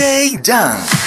Stay down.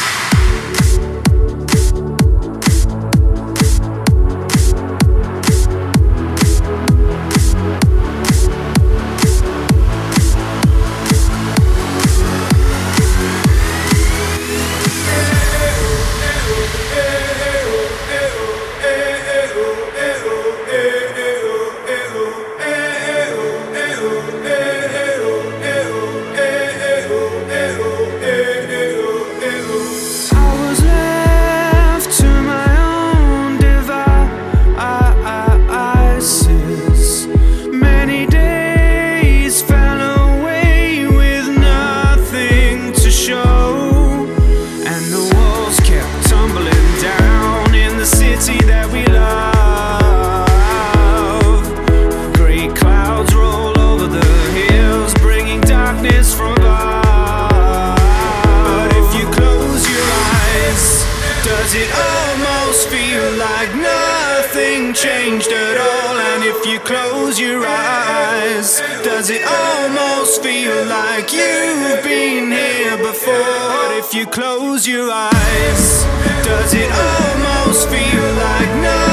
You close your eyes, does it almost feel like nothing?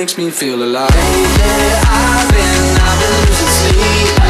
makes me feel alive. I've been, I've been losing sleep.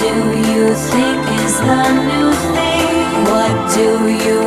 do you think is the new thing? What do you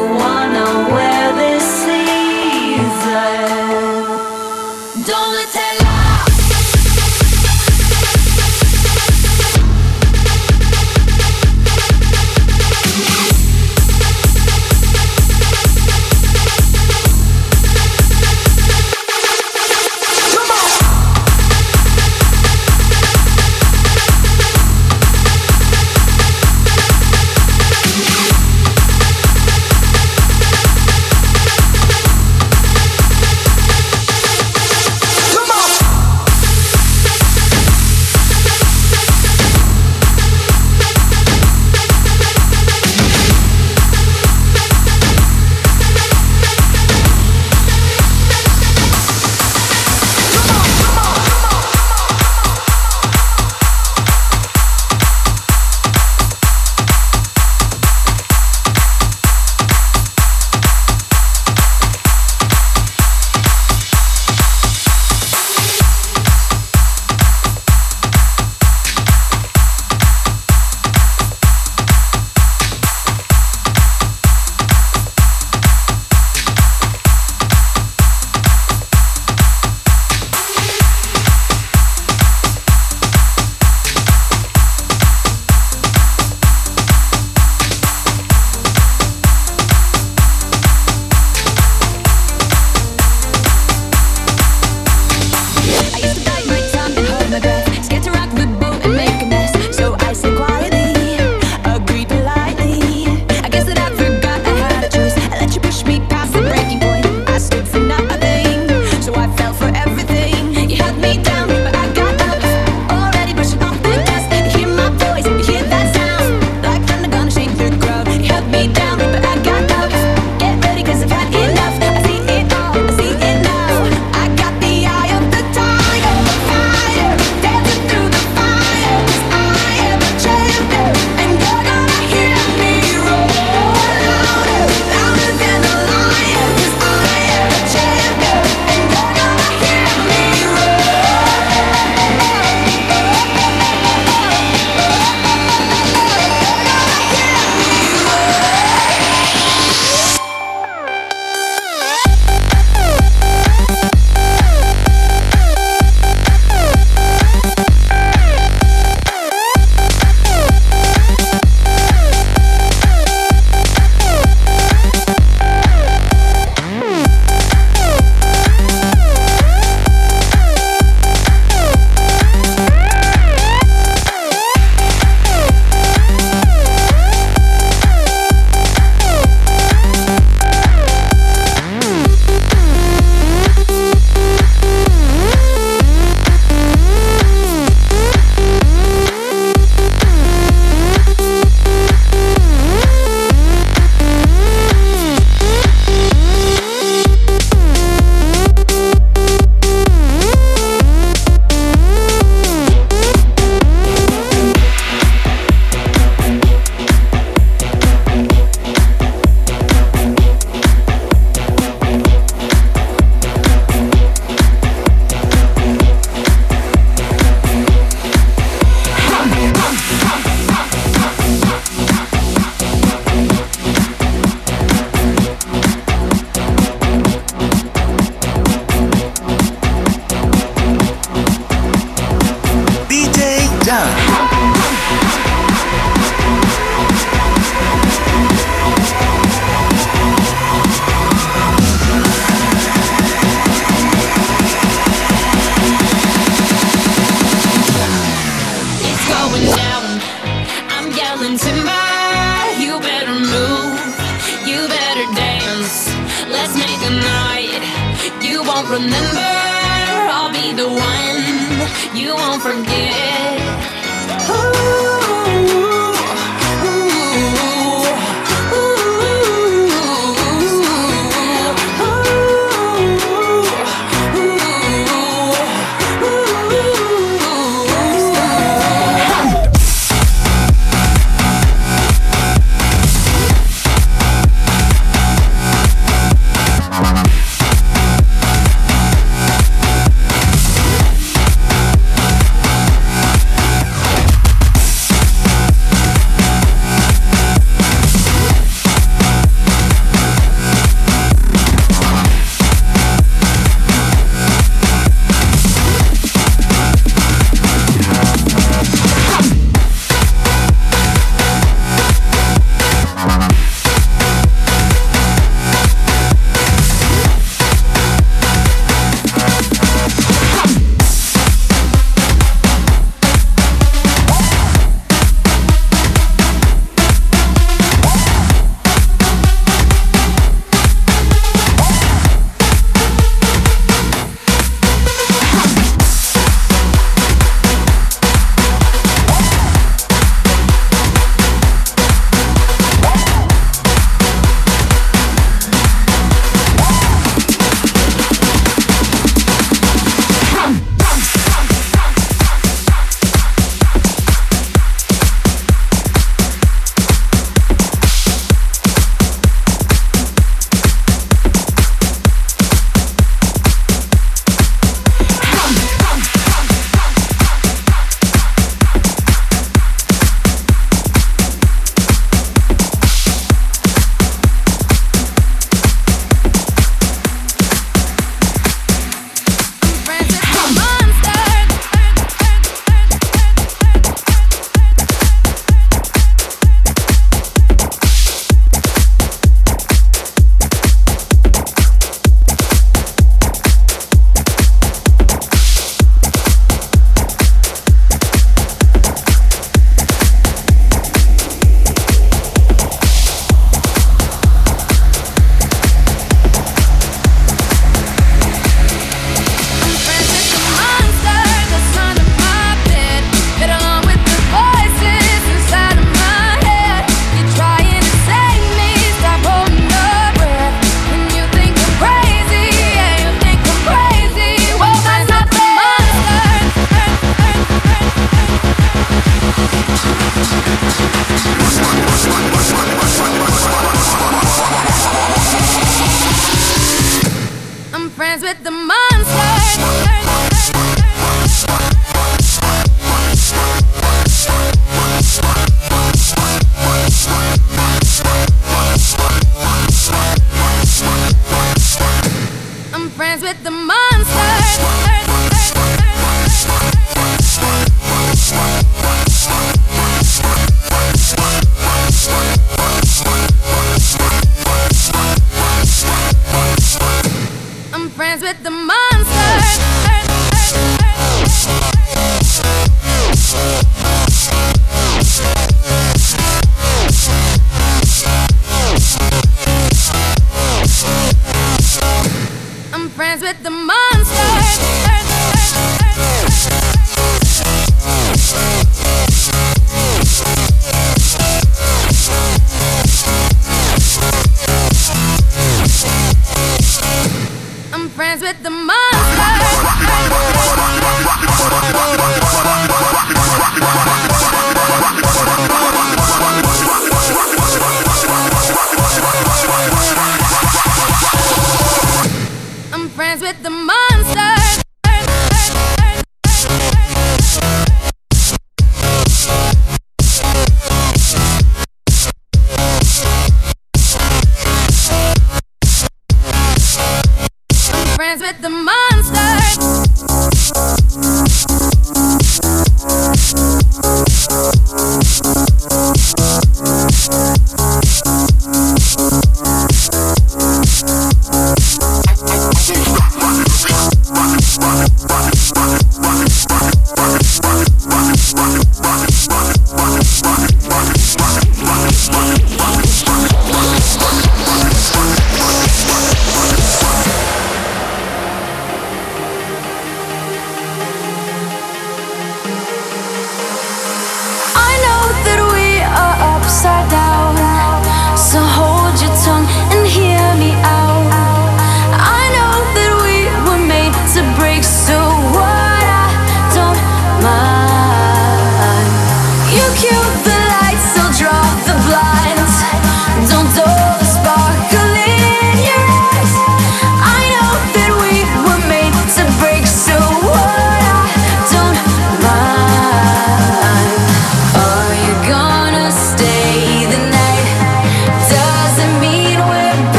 friends with the monsters.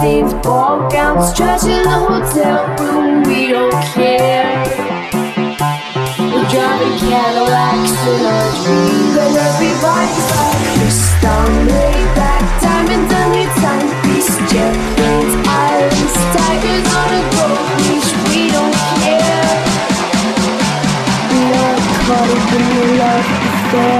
stains, ball gowns, trash in the hotel room. We don't care. We're driving Cadillacs in our dreams, and everybody's like Cristal Maybach, diamonds on your timepiece, jet planes, islands, tigers on a gold leash. We don't care. We are caught up in the love affair.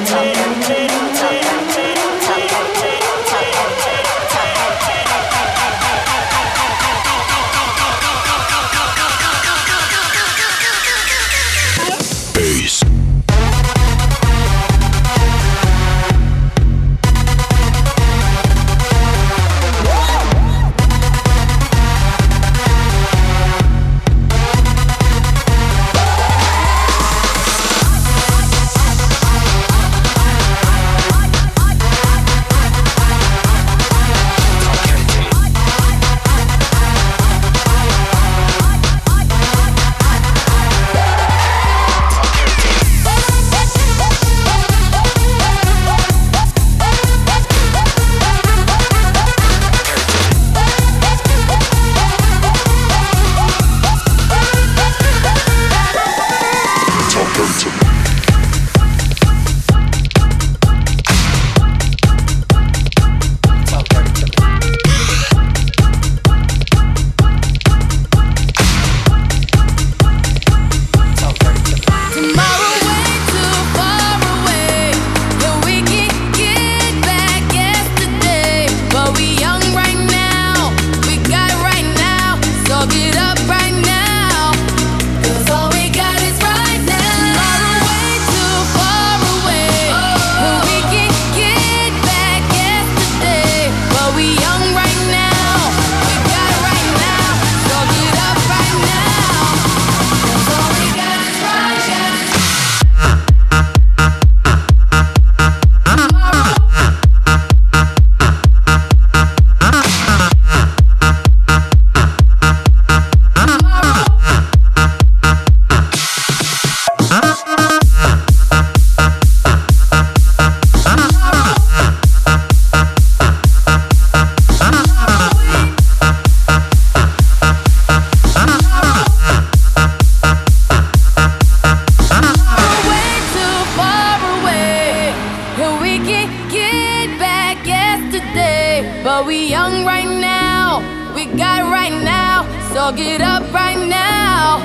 we can't get back yesterday, but we young right now. We got right now, so get up right now.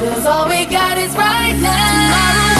Cause all we got is right now. Tomorrow